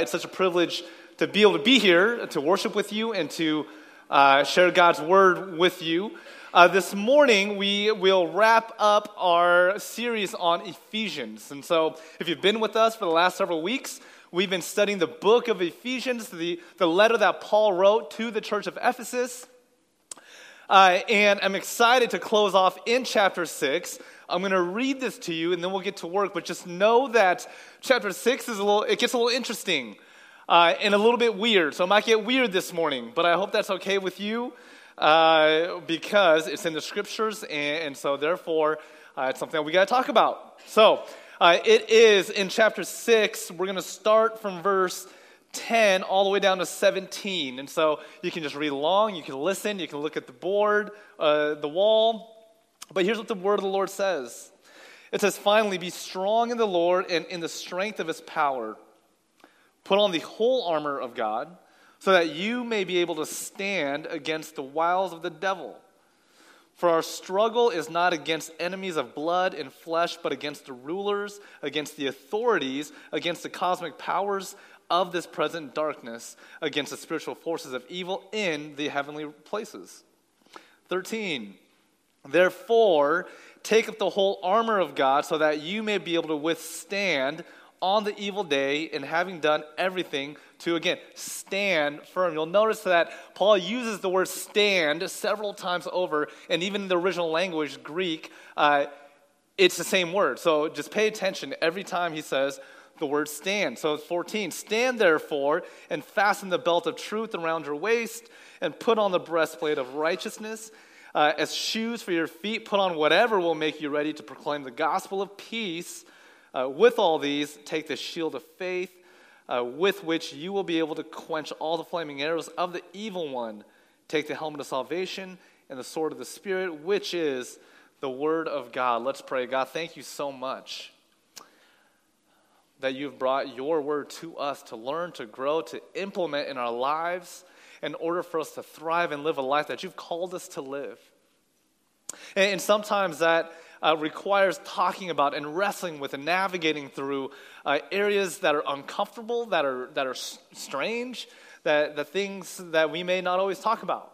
It's such a privilege to be able to be here, to worship with you, and to uh, share God's word with you. Uh, this morning, we will wrap up our series on Ephesians. And so, if you've been with us for the last several weeks, we've been studying the book of Ephesians, the, the letter that Paul wrote to the church of Ephesus. Uh, and I'm excited to close off in chapter 6. I'm going to read this to you and then we'll get to work, but just know that chapter 6 is a little, it gets a little interesting uh, and a little bit weird. So it might get weird this morning, but I hope that's okay with you uh, because it's in the scriptures, and, and so therefore uh, it's something we got to talk about. So uh, it is in chapter 6. We're going to start from verse 10 all the way down to 17. And so you can just read along, you can listen, you can look at the board, uh, the wall. But here's what the word of the Lord says it says, Finally, be strong in the Lord and in the strength of his power. Put on the whole armor of God so that you may be able to stand against the wiles of the devil. For our struggle is not against enemies of blood and flesh, but against the rulers, against the authorities, against the cosmic powers of this present darkness, against the spiritual forces of evil in the heavenly places. 13. Therefore, take up the whole armor of God so that you may be able to withstand on the evil day, and having done everything to again stand firm. You'll notice that Paul uses the word stand several times over, and even in the original language, Greek, uh, it's the same word. So just pay attention every time he says the word stand. So 14, stand therefore and fasten the belt of truth around your waist, and put on the breastplate of righteousness. Uh, as shoes for your feet, put on whatever will make you ready to proclaim the gospel of peace. Uh, with all these, take the shield of faith, uh, with which you will be able to quench all the flaming arrows of the evil one. Take the helmet of salvation and the sword of the Spirit, which is the word of God. Let's pray. God, thank you so much that you've brought your word to us to learn, to grow, to implement in our lives in order for us to thrive and live a life that you've called us to live. And, and sometimes that uh, requires talking about and wrestling with and navigating through uh, areas that are uncomfortable, that are, that are strange, that the things that we may not always talk about,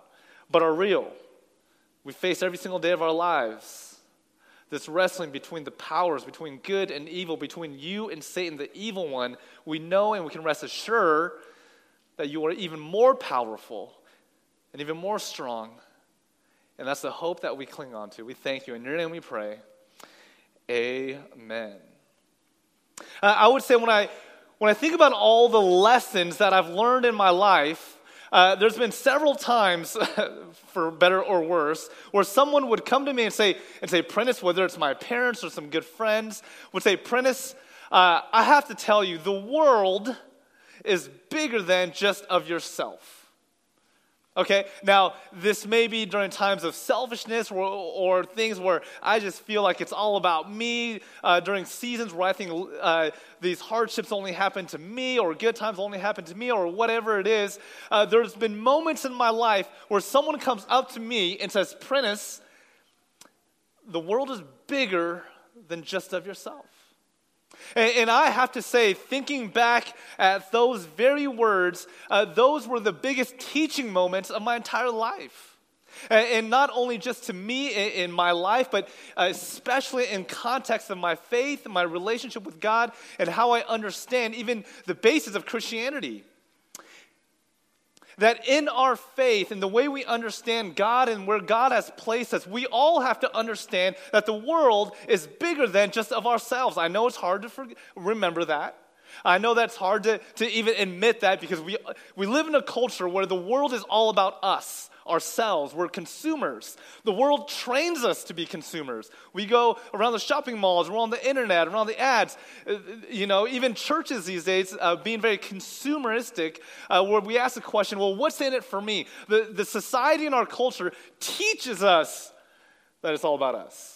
but are real. We face every single day of our lives. This wrestling between the powers, between good and evil, between you and Satan, the evil one, we know and we can rest assured that you are even more powerful and even more strong and that's the hope that we cling on to. We thank you. In your name we pray. Amen. Uh, I would say when I, when I think about all the lessons that I've learned in my life, uh, there's been several times, for better or worse, where someone would come to me and say, and say, Prentice, whether it's my parents or some good friends, would say, Prentice, uh, I have to tell you, the world is bigger than just of yourself. Okay, now this may be during times of selfishness or, or things where I just feel like it's all about me, uh, during seasons where I think uh, these hardships only happen to me or good times only happen to me or whatever it is. Uh, there's been moments in my life where someone comes up to me and says, Prentice, the world is bigger than just of yourself. And, I have to say, thinking back at those very words, uh, those were the biggest teaching moments of my entire life. And, not only just to me in, in my life, but uh, especially in context of my faith my relationship with God and how I understand even the basis of Christianity that in our faith and the way we understand God and where God has placed us, we all have to understand that the world is bigger than just of ourselves. I know it's hard to forget, remember that. I know that's hard to, to even admit that because we, we live in a culture where the world is all about us ourselves. We're consumers. The world trains us to be consumers. We go around the shopping malls, we're on the internet, we're on the ads. Uh, you know, even churches these days uh, being very consumeristic, uh, where we ask the question, well, what's in it for me? The, the society and our culture teaches us that it's all about us.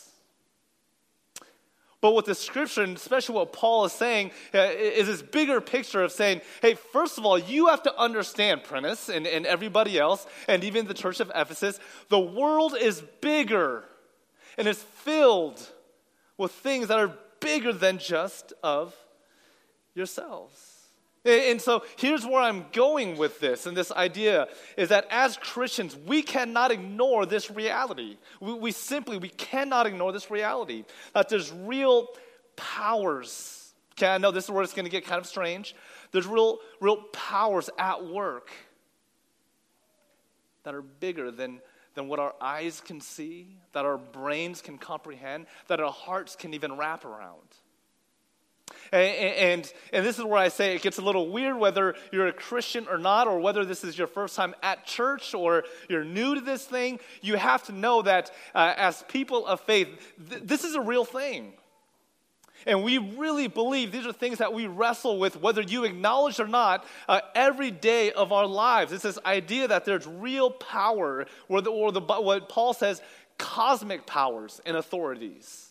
But what the scripture, and especially what Paul is saying, uh, is this bigger picture of saying, hey, first of all, you have to understand, Prentice, and, and everybody else, and even the church of Ephesus, the world is bigger and is filled with things that are bigger than just of yourselves. And so here's where I'm going with this and this idea is that as Christians, we cannot ignore this reality. We, we, simply, we cannot ignore this reality that there's real powers. Okay, I know this is where it's going to get kind of strange. There's real, real powers at work that are bigger than, than what our eyes can see, that our brains can comprehend, that our hearts can even wrap around. And, and, and, this is where I say it gets a little weird whether you're a Christian or not, or whether this is your first time at church or you're new to this thing. You have to know that uh, as people of faith, th- this is a real thing. And we really believe these are things that we wrestle with, whether you acknowledge or not, uh, every day of our lives. It's this idea that there's real power, or, the, or the, what Paul says, cosmic powers and authorities.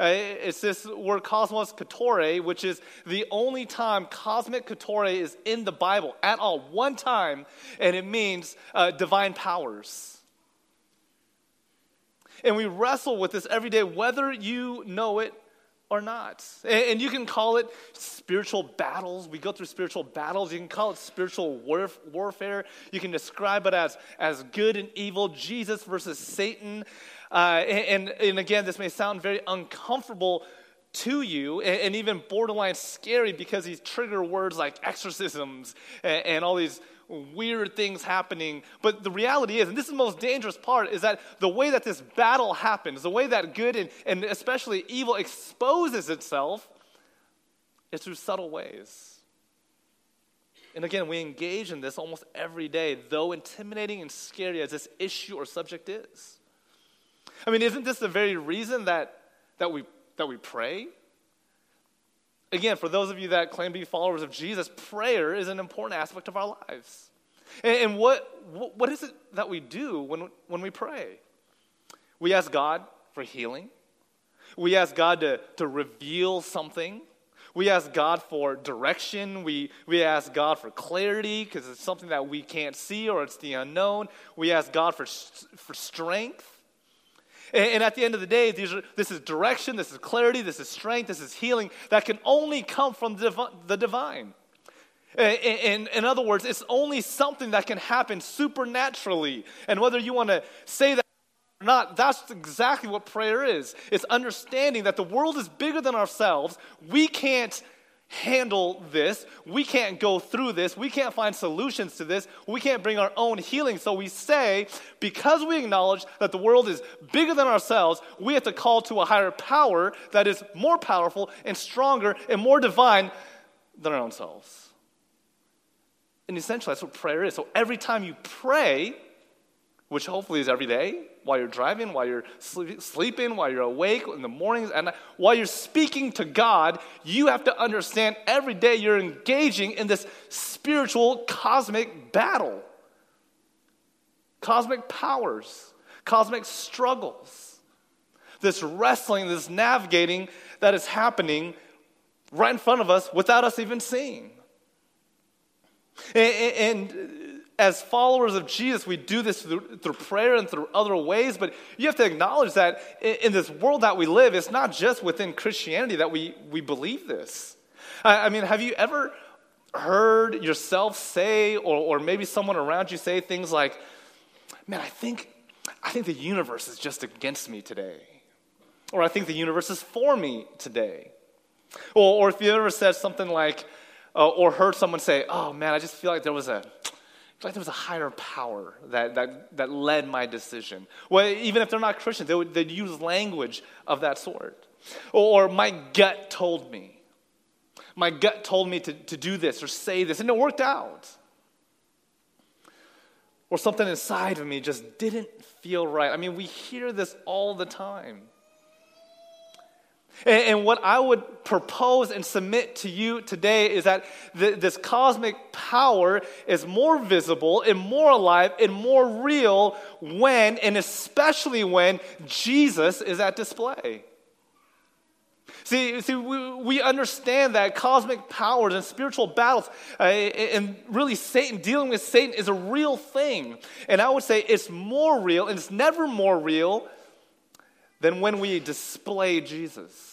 Uh, it's this word cosmos katore, which is the only time cosmic katore is in the Bible at all, one time, and it means uh, divine powers. And we wrestle with this every day, whether you know it or not. And, you can call it spiritual battles. We go through spiritual battles. You can call it spiritual warf- warfare. You can describe it as, as good and evil, Jesus versus Satan. Uh, and, and again, this may sound very uncomfortable to you and, even borderline scary because these trigger words like exorcisms and, and all these weird things happening. But the reality is, and this is the most dangerous part, is that the way that this battle happens, the way that good and, and especially evil exposes itself, is through subtle ways. And again, we engage in this almost every day, though intimidating and scary as this issue or subject is. I mean, isn't this the very reason that, that, we, that we pray? Again, for those of you that claim to be followers of Jesus, prayer is an important aspect of our lives. And, and what, what is it that we do when, when we pray? We ask God for healing. We ask God to, to reveal something. We ask God for direction. We, we ask God for clarity because it's something that we can't see or it's the unknown. We ask God for, for strength. And, at the end of the day, are, this is direction, this is clarity, this is strength, this is healing that can only come from the divine. In, in other words, it's only something that can happen supernaturally. And whether you want to say that or not, that's exactly what prayer is. It's understanding that the world is bigger than ourselves. We can't handle this. We can't go through this. We can't find solutions to this. We can't bring our own healing. So we say, because we acknowledge that the world is bigger than ourselves, we have to call to a higher power that is more powerful and stronger and more divine than our own selves. And essentially, that's what prayer is. So every time you pray, which hopefully is every day, while you're driving, while you're sleeping, while you're awake in the mornings, and while you're speaking to God, you have to understand every day you're engaging in this spiritual cosmic battle. Cosmic powers, cosmic struggles, this wrestling, this navigating that is happening right in front of us without us even seeing. And, and as followers of Jesus, we do this through, through, prayer and through other ways, but you have to acknowledge that in, in, this world that we live, it's not just within Christianity that we, we believe this. I, I mean, have you ever heard yourself say, or, or maybe someone around you say things like, man, I think, I think the universe is just against me today. Or I think the universe is for me today. Or, or if you ever said something like, uh, or heard someone say, oh man, I just feel like there was a, like there was a higher power that, that, that led my decision. Well, even if they're not Christians, they would they'd use language of that sort. Or, or my gut told me. My gut told me to, to do this or say this, and it worked out. Or something inside of me just didn't feel right. I mean, we hear this all the time. And, what I would propose and submit to you today is that this cosmic power is more visible and more alive and more real when, and especially when, Jesus is at display. See, see we, we understand that cosmic powers and spiritual battles, uh, and really Satan, dealing with Satan is a real thing. And I would say it's more real, and it's never more real than when we display Jesus.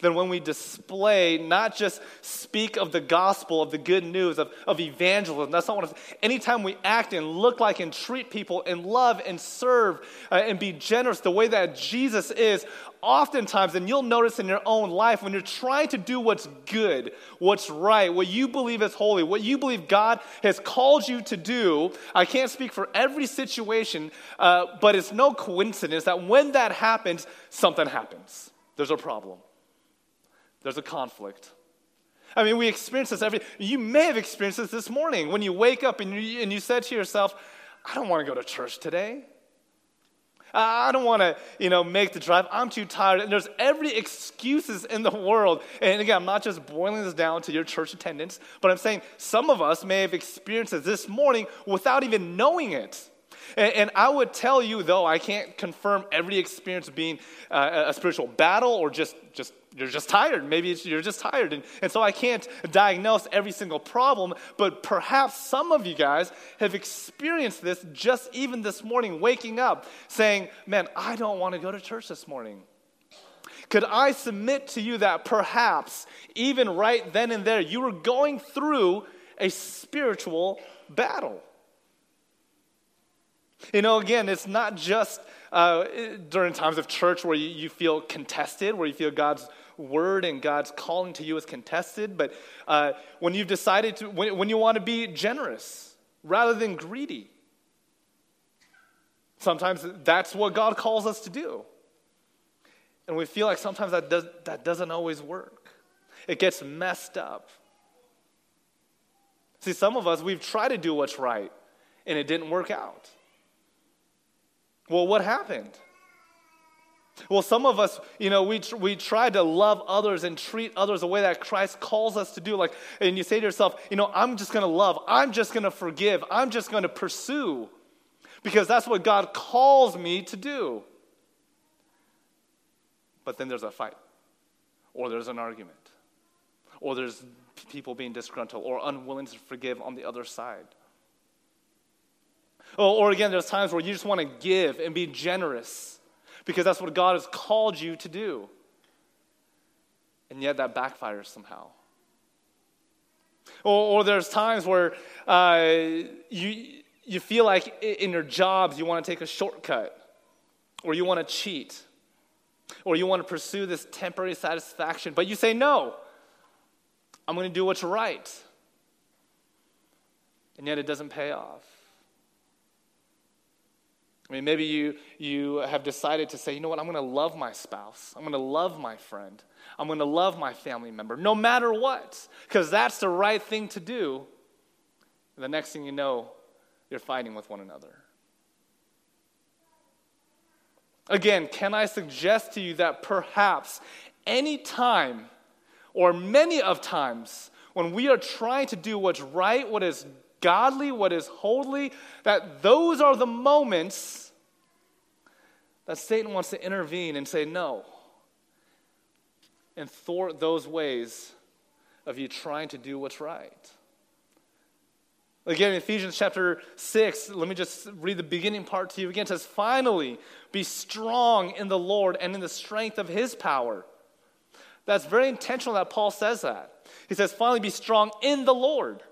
Than when we display, not just speak of the gospel, of the good news, of, of evangelism. That's not what it's. Anytime we act and look like and treat people and love and serve uh, and be generous the way that Jesus is, oftentimes, and you'll notice in your own life, when you're trying to do what's good, what's right, what you believe is holy, what you believe God has called you to do, I can't speak for every situation, uh, but it's no coincidence that when that happens, something happens. There's a problem. There's a conflict. I mean, we experience this every. You may have experienced this this morning when you wake up and you, and you said to yourself, "I don't want to go to church today. I don't want to, you know, make the drive. I'm too tired." And there's every excuses in the world. And again, I'm not just boiling this down to your church attendance, but I'm saying some of us may have experienced this this morning without even knowing it. And, and, I would tell you, though, I can't confirm every experience being uh, a spiritual battle or just, just you're just tired. Maybe you're just tired. And, and so I can't diagnose every single problem, but perhaps some of you guys have experienced this just even this morning, waking up saying, Man, I don't want to go to church this morning. Could I submit to you that perhaps, even right then and there, you were going through a spiritual battle? You know, again, it's not just uh, during times of church where you, you, feel contested, where you feel God's word and God's calling to you is contested, but uh, when you've decided to, when, when you want to be generous rather than greedy. Sometimes that's what God calls us to do. And we feel like sometimes that, does, that doesn't always work. It gets messed up. See, some of us, we've tried to do what's right, and it didn't work out. Well, what happened? Well, some of us, you know, we, we try to love others and treat others the way that Christ calls us to do. Like, and you say to yourself, you know, I'm just going to love. I'm just going to forgive. I'm just going to pursue because that's what God calls me to do. But then there's a fight, or there's an argument, or there's people being disgruntled or unwilling to forgive on the other side. Or, or again, there's times where you just want to give and be generous because that's what God has called you to do. And yet that backfires somehow. Or, or there's times where uh, you, you feel like in your jobs you want to take a shortcut, or you want to cheat, or you want to pursue this temporary satisfaction, but you say, no, I'm going to do what's right. And yet it doesn't pay off. I mean, maybe you, you have decided to say, you know what, I'm going to love my spouse. I'm going to love my friend. I'm going to love my family member, no matter what, because that's the right thing to do. And the next thing you know, you're fighting with one another. Again, can I suggest to you that perhaps any time or many of times when we are trying to do what's right, what is godly, what is holy, that those are the moments that Satan wants to intervene and say no and thwart those ways of you trying to do what's right. Again, in Ephesians chapter 6, let me just read the beginning part to you again. It says, Finally, be strong in the Lord and in the strength of his power. That's very intentional that Paul says that. He says, Finally, be strong in the Lord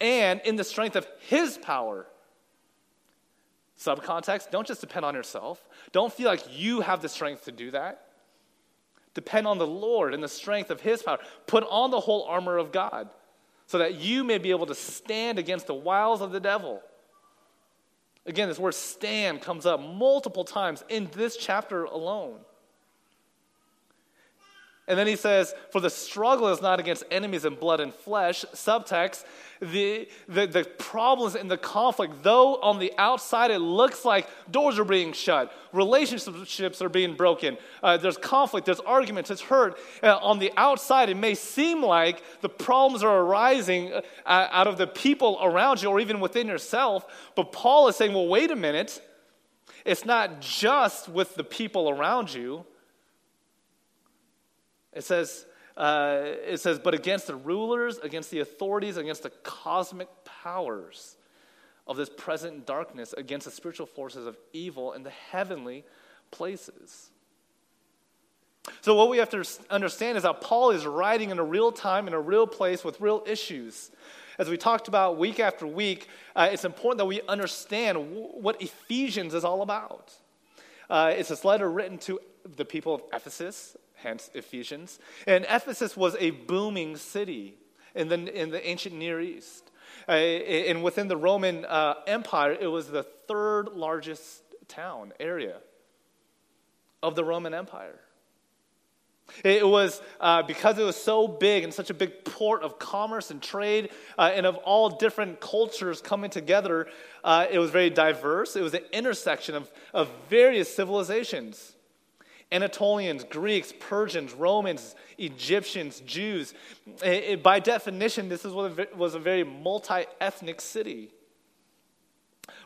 and in the strength of His power. Subcontext, don't just depend on yourself. Don't feel like you have the strength to do that. Depend on the Lord and the strength of His power. Put on the whole armor of God so that you may be able to stand against the wiles of the devil. Again, this word stand comes up multiple times in this chapter alone. And then he says, For the struggle is not against enemies in blood and flesh. Subtext, the, the, the problems in the conflict, though on the outside it looks like doors are being shut, relationships are being broken, uh, there's conflict, there's arguments, it's hurt. Uh, on the outside, it may seem like the problems are arising uh, out of the people around you or even within yourself. But Paul is saying, Well, wait a minute. It's not just with the people around you it says, uh, it says, but against the rulers, against the authorities, against the cosmic powers of this present darkness, against the spiritual forces of evil in the heavenly places. So, what we have to understand is that Paul is writing in a real time, in a real place, with real issues. As we talked about week after week, uh, it's important that we understand w- what Ephesians is all about. Uh, it's this letter written to the people of Ephesus, hence Ephesians. And Ephesus was a booming city in the, in the ancient Near East. Uh, and within the Roman uh, Empire, it was the third largest town area of the Roman Empire. It was uh, because it was so big and such a big port of commerce and trade uh, and of all different cultures coming together. Uh, it was very diverse. It was an intersection of, of various civilizations Anatolians, Greeks, Persians, Romans, Egyptians, Jews. It, it, by definition, this is what was a very multi ethnic city.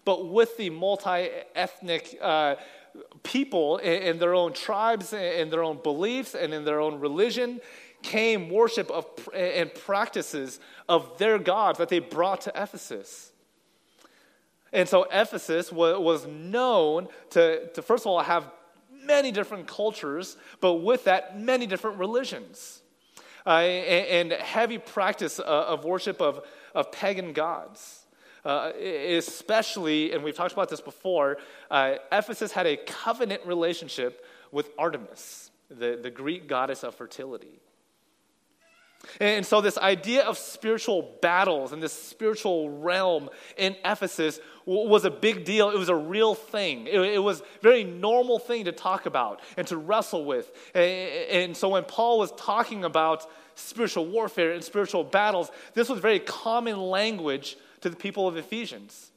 But with the multi ethnic uh, people in their own tribes, in their own beliefs, and in their own religion came worship of, eh, and practices of their gods that they brought to Ephesus. And so Ephesus was known to, to, first of all, have many different cultures, but with that, many different religions. Uh, and, and, heavy practice uh, of worship of, of pagan gods. Uh, especially, and we've talked about this before, uh, Ephesus had a covenant relationship with Artemis, the, the Greek goddess of fertility. And so, this idea of spiritual battles and this spiritual realm in Ephesus was a big deal. It was a real thing. It, was a very normal thing to talk about and to wrestle with. And so, when Paul was talking about spiritual warfare and spiritual battles, this was very common language to the people of Ephesians.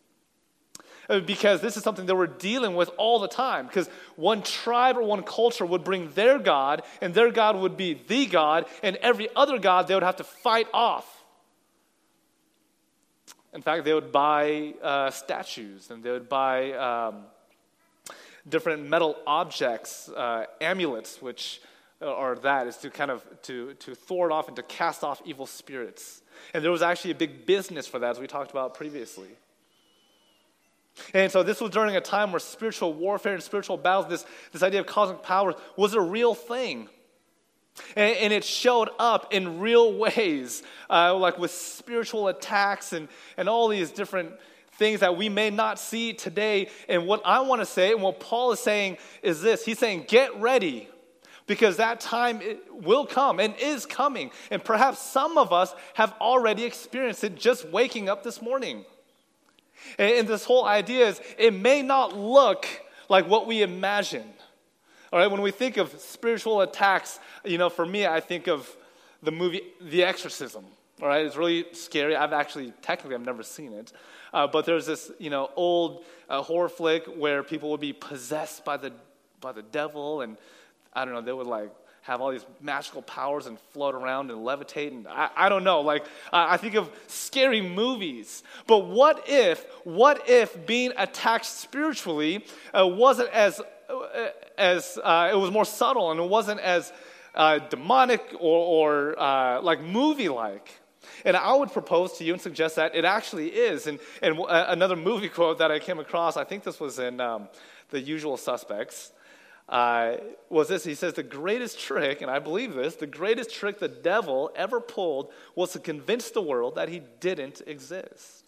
Uh, because this is something they were dealing with all the time. Because one tribe or one culture would bring their God, and their God would be the God, and every other God they would have to fight off. In fact, they would buy uh, statues and they would buy um, different metal objects, uh, amulets, which are that is to kind of to, to thwart off and to cast off evil spirits. And there was actually a big business for that, as we talked about previously. And so this was during a time where spiritual warfare and spiritual battles, this, this idea of cosmic powers, was a real thing. And, and it showed up in real ways, uh, like with spiritual attacks and, and all these different things that we may not see today. And what I want to say, and what Paul is saying, is this He's saying, get ready because that time will come and is coming. And perhaps some of us have already experienced it just waking up this morning. And this whole idea is it may not look like what we imagine. All right, when we think of spiritual attacks, you know, for me, I think of the movie The Exorcism. All right, it's really scary. I've actually, technically, I've never seen it. Uh, but there's this, you know, old uh, horror flick where people would be possessed by the, by the devil and I don't know, they would like have all these magical powers and float around and levitate. And I, I don't know, like, I think of scary movies. But what if, what if being attacked spiritually uh, wasn't as, uh, as uh, it was more subtle and it wasn't as uh, demonic or, or uh, like movie like? And I would propose to you and suggest that it actually is. And, and uh, another movie quote that I came across, I think this was in um, The Usual Suspects uh, was this. He says, The greatest trick, and I believe this, the greatest trick the devil ever pulled was to convince the world that he didn't exist.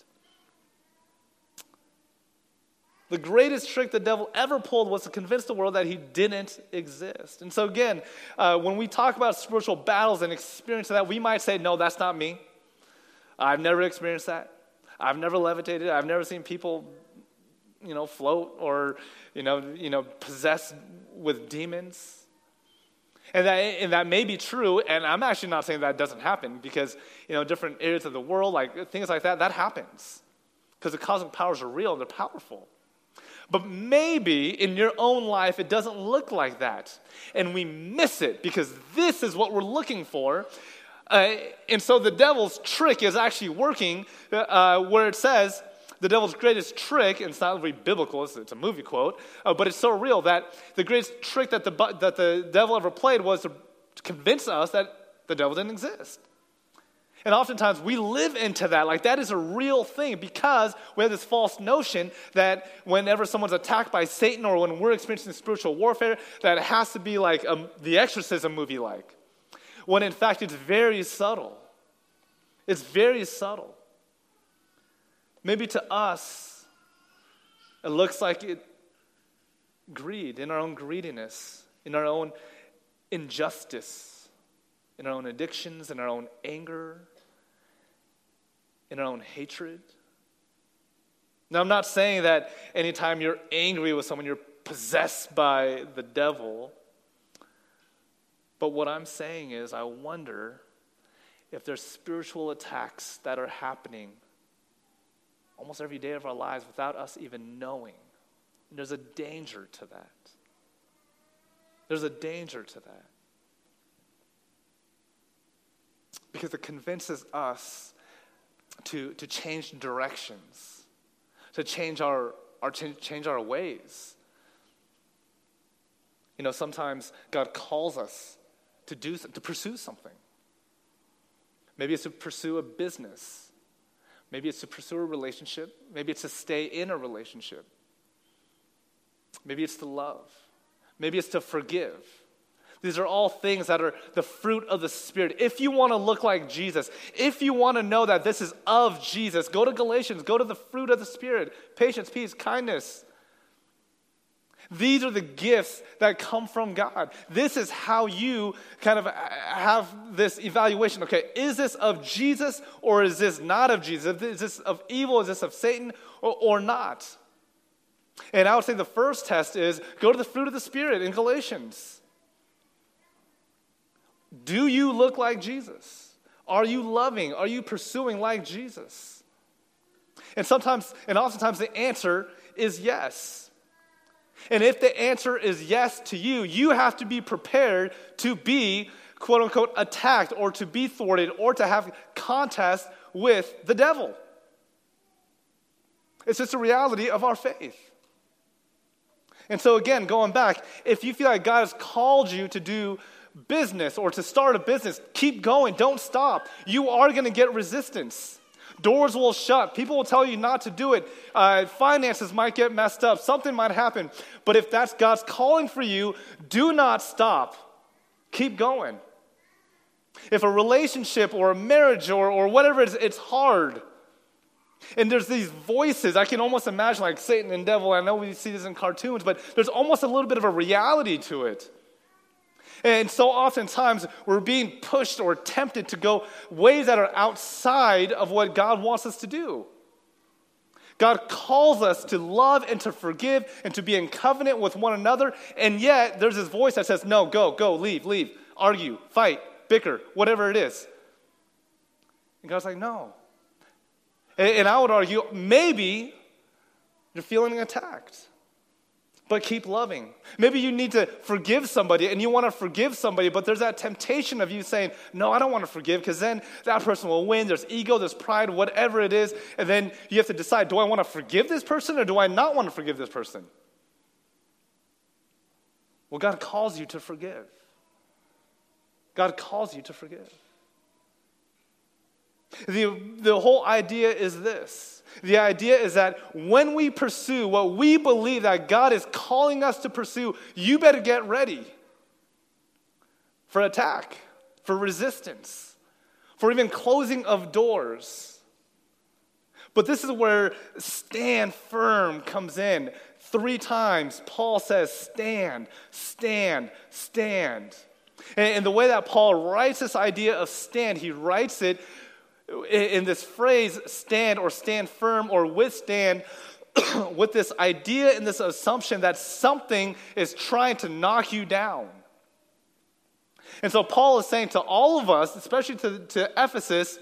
The greatest trick the devil ever pulled was to convince the world that he didn't exist. And so, again, uh, when we talk about spiritual battles and experience that, we might say, No, that's not me. I've never experienced that. I've never levitated. I've never seen people, you know, float or, you know, you know, possessed with demons. And that, and that may be true, and I'm actually not saying that doesn't happen because, you know, different areas of the world, like things like that, that happens. Because the cosmic powers are real and they're powerful. But maybe in your own life it doesn't look like that. And we miss it because this is what we're looking for. Uh, and so the devil's trick is actually working uh, where it says, the devil's greatest trick, and it's not very biblical, it's, it's a movie quote, uh, but it's so real that the greatest trick that the, that the devil ever played was to convince us that the devil didn't exist. And oftentimes we live into that. Like that is a real thing because we have this false notion that whenever someone's attacked by Satan or when we're experiencing spiritual warfare, that it has to be like a, the exorcism movie like. When in fact it's very subtle. It's very subtle. Maybe to us, it looks like it greed, in our own greediness, in our own injustice, in our own addictions, in our own anger, in our own hatred. Now, I'm not saying that anytime you're angry with someone, you're possessed by the devil. But what I'm saying is, I wonder if there's spiritual attacks that are happening almost every day of our lives without us even knowing. And there's a danger to that. There's a danger to that. Because it convinces us to, to change directions, to change our, our, change our ways. You know, sometimes God calls us to do to pursue something. Maybe it's to pursue a business. Maybe it's to pursue a relationship. Maybe it's to stay in a relationship. Maybe it's to love. Maybe it's to forgive. These are all things that are the fruit of the Spirit. If you want to look like Jesus, if you want to know that this is of Jesus, go to Galatians, go to the fruit of the Spirit patience, peace, kindness. These are the gifts that come from God. This is how you kind of have this evaluation. Okay, is this of Jesus or is this not of Jesus? Is this of evil? Is this of Satan or, or not? And I would say the first test is go to the fruit of the Spirit in Galatians. Do you look like Jesus? Are you loving? Are you pursuing like Jesus? And sometimes, and oftentimes, the answer is yes. And if the answer is yes to you, you have to be prepared to be, quote unquote, attacked or to be thwarted or to have contest with the devil. It's just a reality of our faith. And so, again, going back, if you feel like God has called you to do business or to start a business, keep going. Don't stop. You are going to get resistance. Doors will shut. People will tell you not to do it. Uh, finances might get messed up. Something might happen. But if that's God's calling for you, do not stop. Keep going. If a relationship or a marriage or, or whatever it is, it's hard. And there's these voices. I can almost imagine like Satan and devil. I know we see this in cartoons, but there's almost a little bit of a reality to it. And so oftentimes we're being pushed or tempted to go ways that are outside of what God wants us to do. God calls us to love and to forgive and to be in covenant with one another. And yet there's this voice that says, no, go, go, leave, leave, argue, fight, bicker, whatever it is. And God's like, no. And I would argue, maybe you're feeling attacked. But keep loving. Maybe you need to forgive somebody and you want to forgive somebody, but there's that temptation of you saying, No, I don't want to forgive because then that person will win. There's ego, there's pride, whatever it is. And then you have to decide do I want to forgive this person or do I not want to forgive this person? Well, God calls you to forgive. God calls you to forgive. The, the whole idea is this the idea is that when we pursue what we believe that God is calling us to pursue, you better get ready for attack, for resistance, for even closing of doors. But this is where stand firm comes in. Three times, Paul says, stand, stand, stand. And, the way that Paul writes this idea of stand, he writes it in this phrase, stand or stand firm or withstand, with this idea and this assumption that something is trying to knock you down. And so Paul is saying to all of us, especially to, to Ephesus,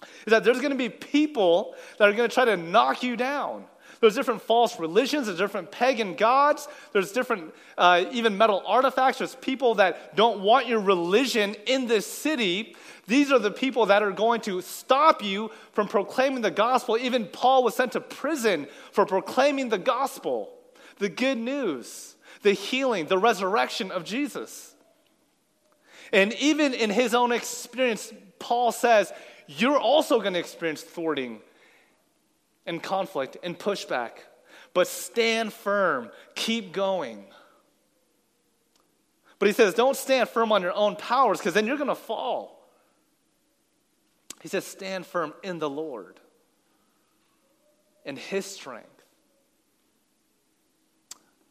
is that there's going to be people that are going to try to knock you down. There's different false religions, there's different pagan gods, there's different uh, even metal artifacts. There's people that don't want your religion in this city. These are the people that are going to stop you from proclaiming the gospel. Even Paul was sent to prison for proclaiming the gospel, the good news, the healing, the resurrection of Jesus. And even in his own experience, Paul says, you're also going to experience thwarting and conflict and pushback. But stand firm, keep going. But he says, don't stand firm on your own powers because then you're going to fall. He says, stand firm in the Lord, in his strength.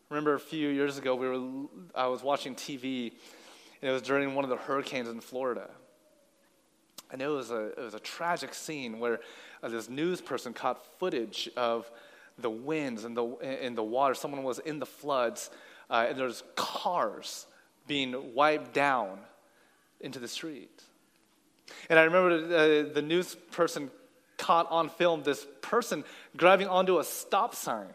Remember a few years ago, we were, I was watching TV, and it was during one of the hurricanes in Florida. And it was a, it was a tragic scene where uh, this news person caught footage of the winds and the, and the water. Someone was in the floods, uh, and there's cars being wiped down into the street. And I remember uh, the news person caught on film this person grabbing onto a stop sign.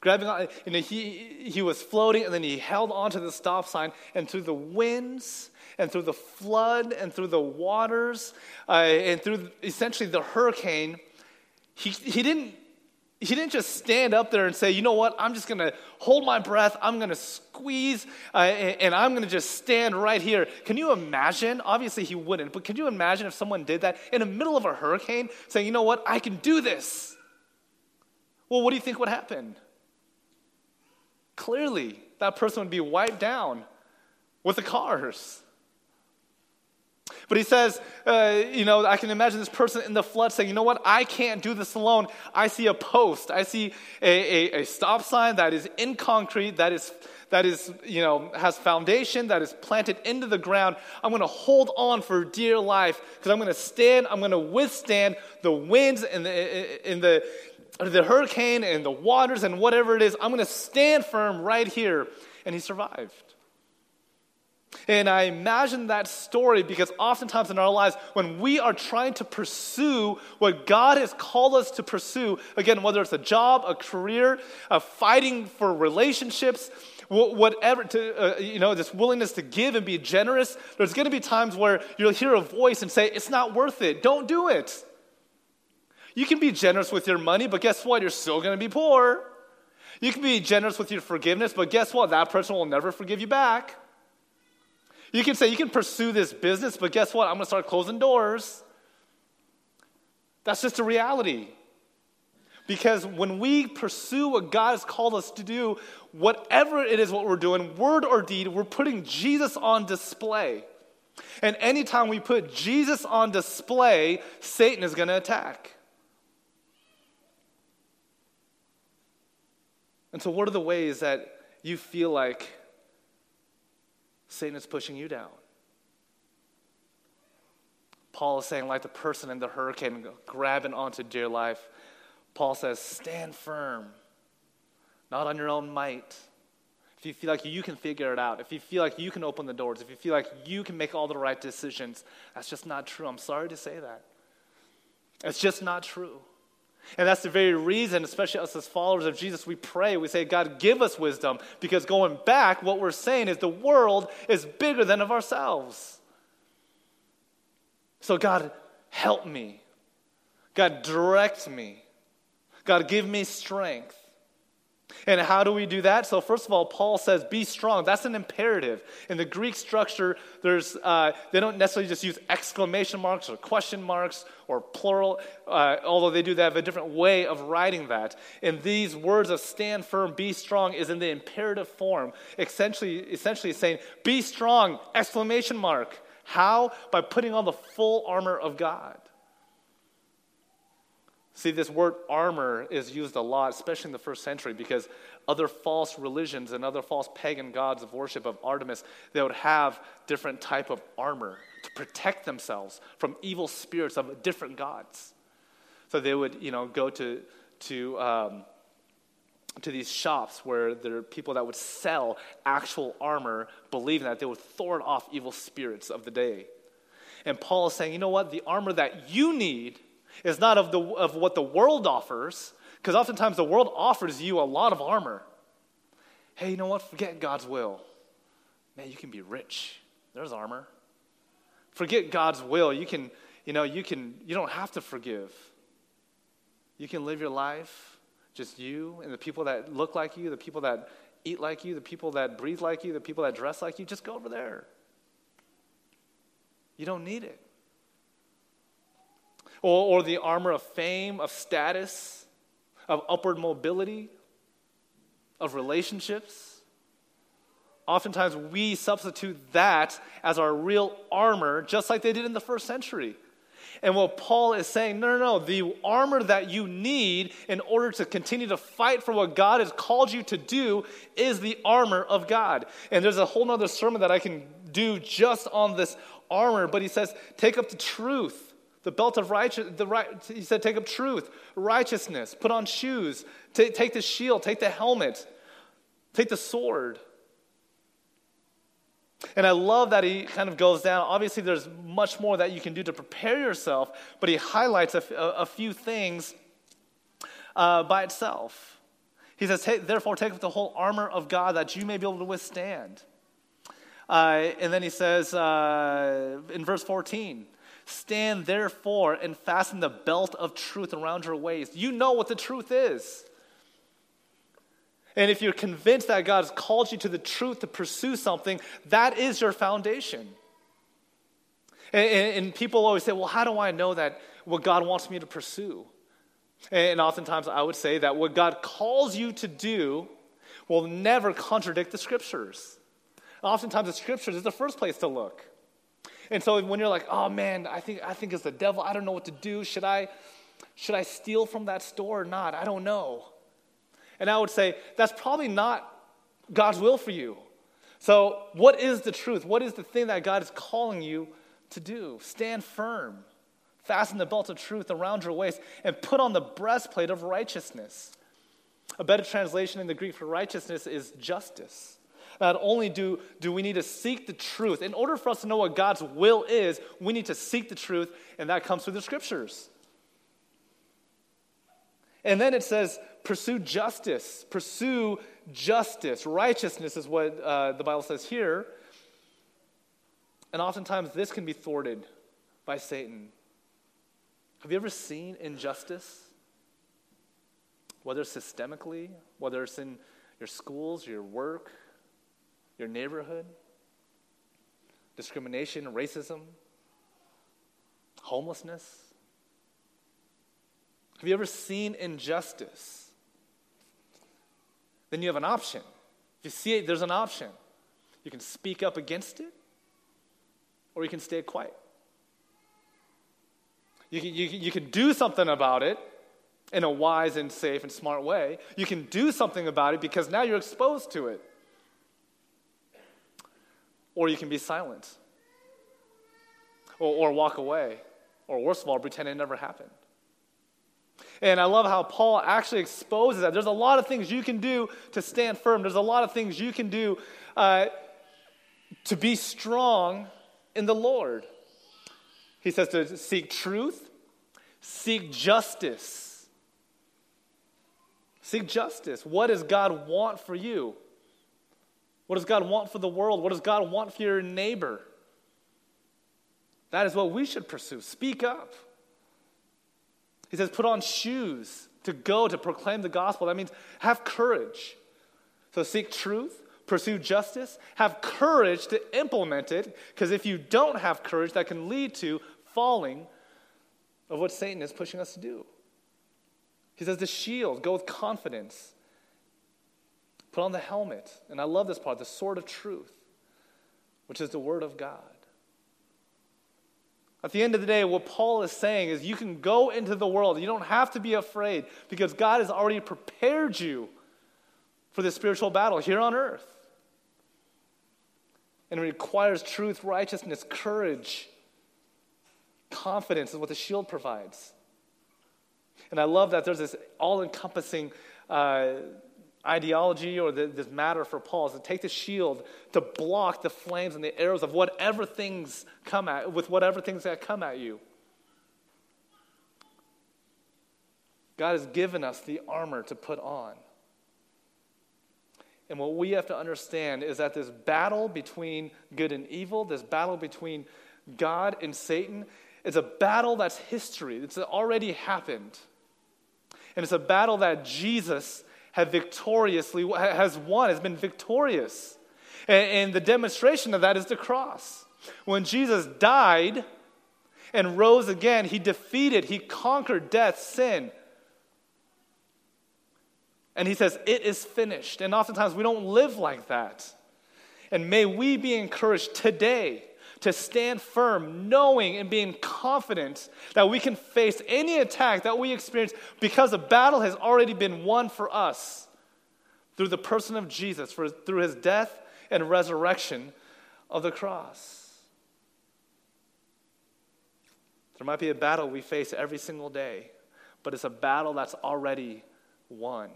Grabbing on, you know, he, he was floating and then he held onto the stop sign, and through the winds and through the flood and through the waters uh, and through essentially the hurricane, he, he didn't he didn't just stand up there and say, you know what, I'm just going to hold my breath, I'm going to squeeze, uh, and, and, I'm going to just stand right here. Can you imagine? Obviously, he wouldn't, but can you imagine if someone did that in the middle of a hurricane, saying, you know what, I can do this? Well, what do you think would happen? Clearly, that person would be wiped down with the cars. But he says, uh, you know, I can imagine this person in the flood saying, you know what, I can't do this alone. I see a post, I see a, a, a stop sign that is in concrete, that is, that is, you know, has foundation, that is planted into the ground. I'm going to hold on for dear life because I'm going to stand, I'm going to withstand the winds and the, in the, the hurricane and the waters and whatever it is. I'm going to stand firm right here. And he survived. And I imagine that story because oftentimes in our lives, when we are trying to pursue what God has called us to pursue, again, whether it's a job, a career, a fighting for relationships, whatever, to, uh, you know, this willingness to give and be generous, there's going to be times where you'll hear a voice and say, It's not worth it. Don't do it. You can be generous with your money, but guess what? You're still going to be poor. You can be generous with your forgiveness, but guess what? That person will never forgive you back. You can say, you can pursue this business, but guess what? I'm going to start closing doors. That's just a reality. Because when we pursue what God has called us to do, whatever it is what we're doing, word or deed, we're putting Jesus on display. And anytime we put Jesus on display, Satan is going to attack. And so, what are the ways that you feel like Satan is pushing you down. Paul is saying, like the person in the hurricane grabbing onto dear life, Paul says, stand firm, not on your own might. If you feel like you can figure it out, if you feel like you can open the doors, if you feel like you can make all the right decisions, that's just not true. I'm sorry to say that. It's just not true. And that's the very reason, especially us as followers of Jesus, we pray, we say, God, give us wisdom. Because going back, what we're saying is the world is bigger than of ourselves. So, God, help me. God, direct me. God, give me strength. And how do we do that? So, first of all, Paul says, be strong. That's an imperative. In the Greek structure, there's, uh, they don't necessarily just use exclamation marks or question marks or plural, uh, although they do they have a different way of writing that. And these words of stand firm, be strong is in the imperative form, essentially, essentially saying, be strong, exclamation mark. How? By putting on the full armor of God. See, this word armor is used a lot, especially in the first century, because other false religions and other false pagan gods of worship of Artemis, they would have different type of armor to protect themselves from evil spirits of different gods. So they would, you know, go to to um, to these shops where there are people that would sell actual armor, believing that they would thwart off evil spirits of the day. And Paul is saying, you know what? The armor that you need is not of, the, of what the world offers, because oftentimes the world offers you a lot of armor. Hey, you know what? Forget God's will. Man, you can be rich. There's armor. Forget God's will. You can, you know, you can, you don't have to forgive. You can live your life, just you and the people that look like you, the people that eat like you, the people that breathe like you, the people that dress like you. Just go over there. You don't need it. Or, or the armor of fame, of status, of upward mobility, of relationships. Oftentimes, we substitute that as our real armor, just like they did in the first century. And what Paul is saying, no, no, no, the armor that you need in order to continue to fight for what God has called you to do is the armor of God. And there's a whole other sermon that I can do just on this armor, but he says, take up the truth, the belt of righteousness. Right, he said, take up truth, righteousness, put on shoes, t- take the shield, take the helmet, take the sword. And I love that he kind of goes down. Obviously, there's much more that you can do to prepare yourself, but he highlights a, a, a few things uh, by itself. He says, Therefore, take up the whole armor of God that you may be able to withstand. Uh, and then he says uh, in verse 14, Stand therefore and fasten the belt of truth around your waist. You know what the truth is. And if you're convinced that God has called you to the truth to pursue something, that is your foundation. And, and, and, people always say, well, how do I know that what God wants me to pursue? And oftentimes I would say that what God calls you to do will never contradict the scriptures. Oftentimes the scriptures is the first place to look. And so when you're like, oh man, I think, I think it's the devil, I don't know what to do. Should I, should I steal from that store or not? I don't know. And I would say, that's probably not God's will for you. So, what is the truth? What is the thing that God is calling you to do? Stand firm. Fasten the belt of truth around your waist and put on the breastplate of righteousness. A better translation in the Greek for righteousness is justice. Not only do, do we need to seek the truth, in order for us to know what God's will is, we need to seek the truth, and that comes through the scriptures. And then it says, pursue justice. Pursue justice. Righteousness is what uh, the Bible says here. And oftentimes this can be thwarted by Satan. Have you ever seen injustice? Whether systemically, whether it's in your schools, your work, your neighborhood, discrimination, racism, homelessness. Have you ever seen injustice? Then you have an option. If you see it, there's an option. You can speak up against it, or you can stay quiet. You can, you, you can do something about it in a wise and safe and smart way. You can do something about it because now you're exposed to it. Or you can be silent, or, or walk away, or worst of all, pretend it never happened. And I love how Paul actually exposes that. There's a lot of things you can do to stand firm, there's a lot of things you can do uh, to be strong in the Lord. He says to seek truth, seek justice. Seek justice. What does God want for you? What does God want for the world? What does God want for your neighbor? That is what we should pursue. Speak up. He says, put on shoes to go to proclaim the gospel. That means have courage. So seek truth, pursue justice, have courage to implement it, because if you don't have courage, that can lead to falling of what Satan is pushing us to do. He says, the shield, go with confidence. Put on the helmet. And I love this part the sword of truth, which is the word of God. At the end of the day, what Paul is saying is you can go into the world. You don't have to be afraid because God has already prepared you for this spiritual battle here on earth. And it requires truth, righteousness, courage, confidence is what the shield provides. And I love that there's this all encompassing uh, ideology or the, this matter for Paul is to take the shield to block the flames and the arrows of whatever things come at with whatever things that come at you. God has given us the armor to put on. And what we have to understand is that this battle between good and evil, this battle between God and Satan, is a battle that's history. It's already happened. And it's a battle that Jesus have victoriously, has won, has been victorious. And, and the demonstration of that is the cross. When Jesus died and rose again. He defeated, he conquered death, sin. And he says, It is finished. And oftentimes we don't live like that. And may we be encouraged today to stand firm, knowing and being confident that we can face any attack that we experience because the battle has already been won for us through the person of Jesus, for, through his death and resurrection of the cross. There might be a battle we face every single day, but it's a battle that's already won.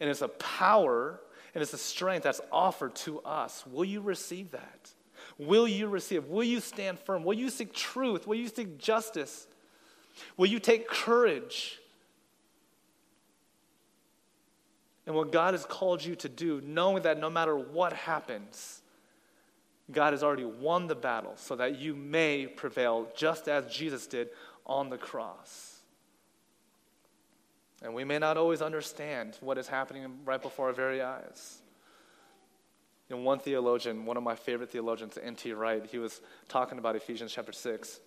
And it's a power and it's a strength that's offered to us. Will you receive that? Will you receive? Will you stand firm? Will you seek truth? Will you seek justice? Will you take courage? And what God has called you to do, knowing that no matter what happens, God has already won the battle so that you may prevail, just as Jesus did on the cross. And we may not always understand what is happening right before our very eyes. You know, one theologian, one of my favorite theologians, N.T. Wright, he was talking about Ephesians chapter 6.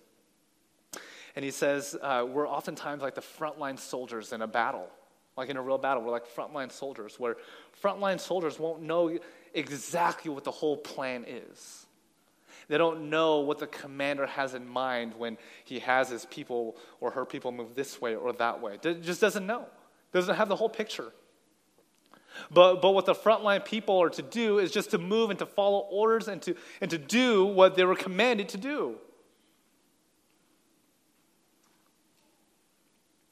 And he says, uh, We're oftentimes like the frontline soldiers in a battle, like in a real battle. We're like frontline soldiers, where frontline soldiers won't know exactly what the whole plan is. They don't know what the commander has in mind when he has his people or her people move this way or that way. It just doesn't know, doesn't have the whole picture. But, but what the frontline people are to do is just to move and to follow orders and to, and to do what they were commanded to do.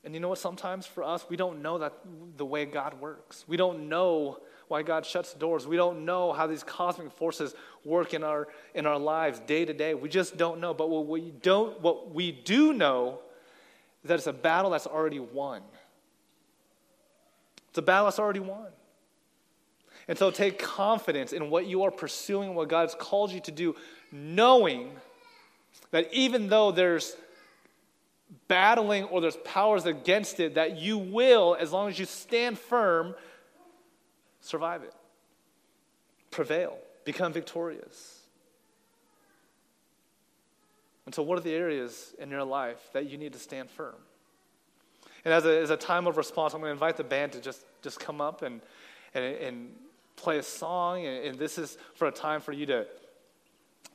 And you know what? Sometimes for us, we don't know that the way God works. We don't know why God shuts doors. We don't know how these cosmic forces work in our, in our lives day to day. We just don't know. But what we, don't, what we do know is that it's a battle that's already won. It's a battle that's already won. And so take confidence in what you are pursuing, what God's called you to do, knowing that even though there's battling or there's powers against it, that you will, as long as you stand firm, survive it, prevail, become victorious. And so, what are the areas in your life that you need to stand firm? And as a, as a time of response, I'm going to invite the band to just, just come up and, and, and play a song, and, this is for a time for you to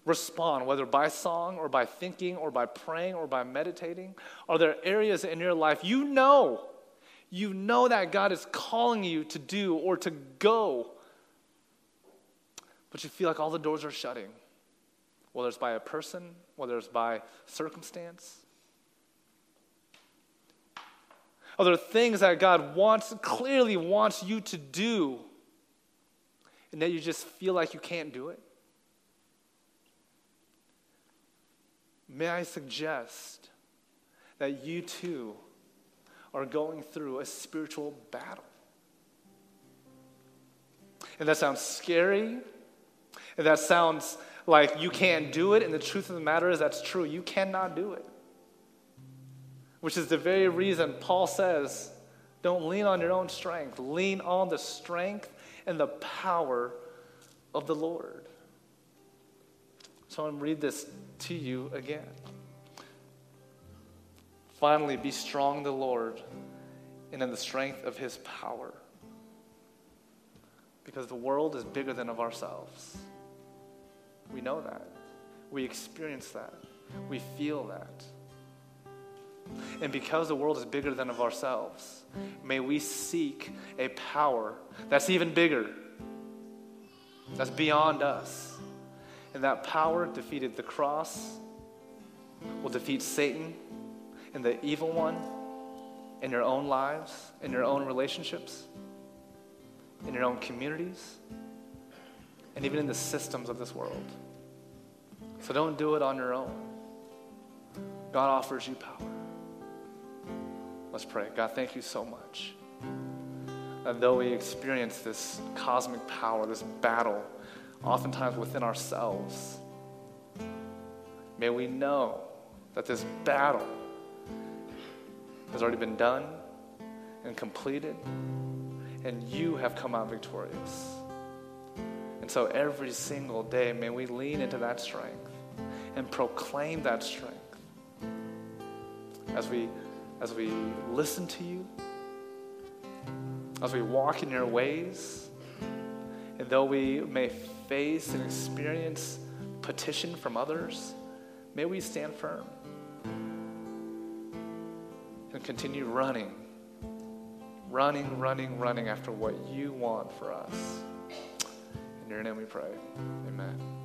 respond, whether by song or by thinking or by praying or by meditating? Are there areas in your life you know, you know that God is calling you to do or to go, but you feel like all the doors are shutting, whether it's by a person, whether it's by circumstance? Are there things that God wants, clearly wants you to do? And that you just feel like you can't do it? May I suggest that you too are going through a spiritual battle? And that sounds scary, and that sounds like you can't do it, and the truth of the matter is that's true. You cannot do it. Which is the very reason Paul says, don't lean on your own strength, lean on the strength and the power of the Lord. So I'm going to read this to you again. Finally, be strong in the Lord and in the strength of his power. Because the world is bigger than of ourselves. We know that. We experience that. We feel that. And because the world is bigger than of ourselves, may we seek a power that's even bigger, that's beyond us. And that power defeated the cross, will defeat Satan and the evil one in your own lives, in your own relationships, in your own communities, and even in the systems of this world. So don't do it on your own. God offers you power. Let's pray. God, thank you so much. That though we experience this cosmic power, this battle, oftentimes within ourselves, may we know that this battle has already been done and completed, and you have come out victorious. And so every single day, may we lean into that strength and proclaim that strength as we, as we listen to you, as we walk in your ways. And though we may face and experience petition from others, may we stand firm and continue running, running, running, running after what you want for us. In your name we pray. Amen.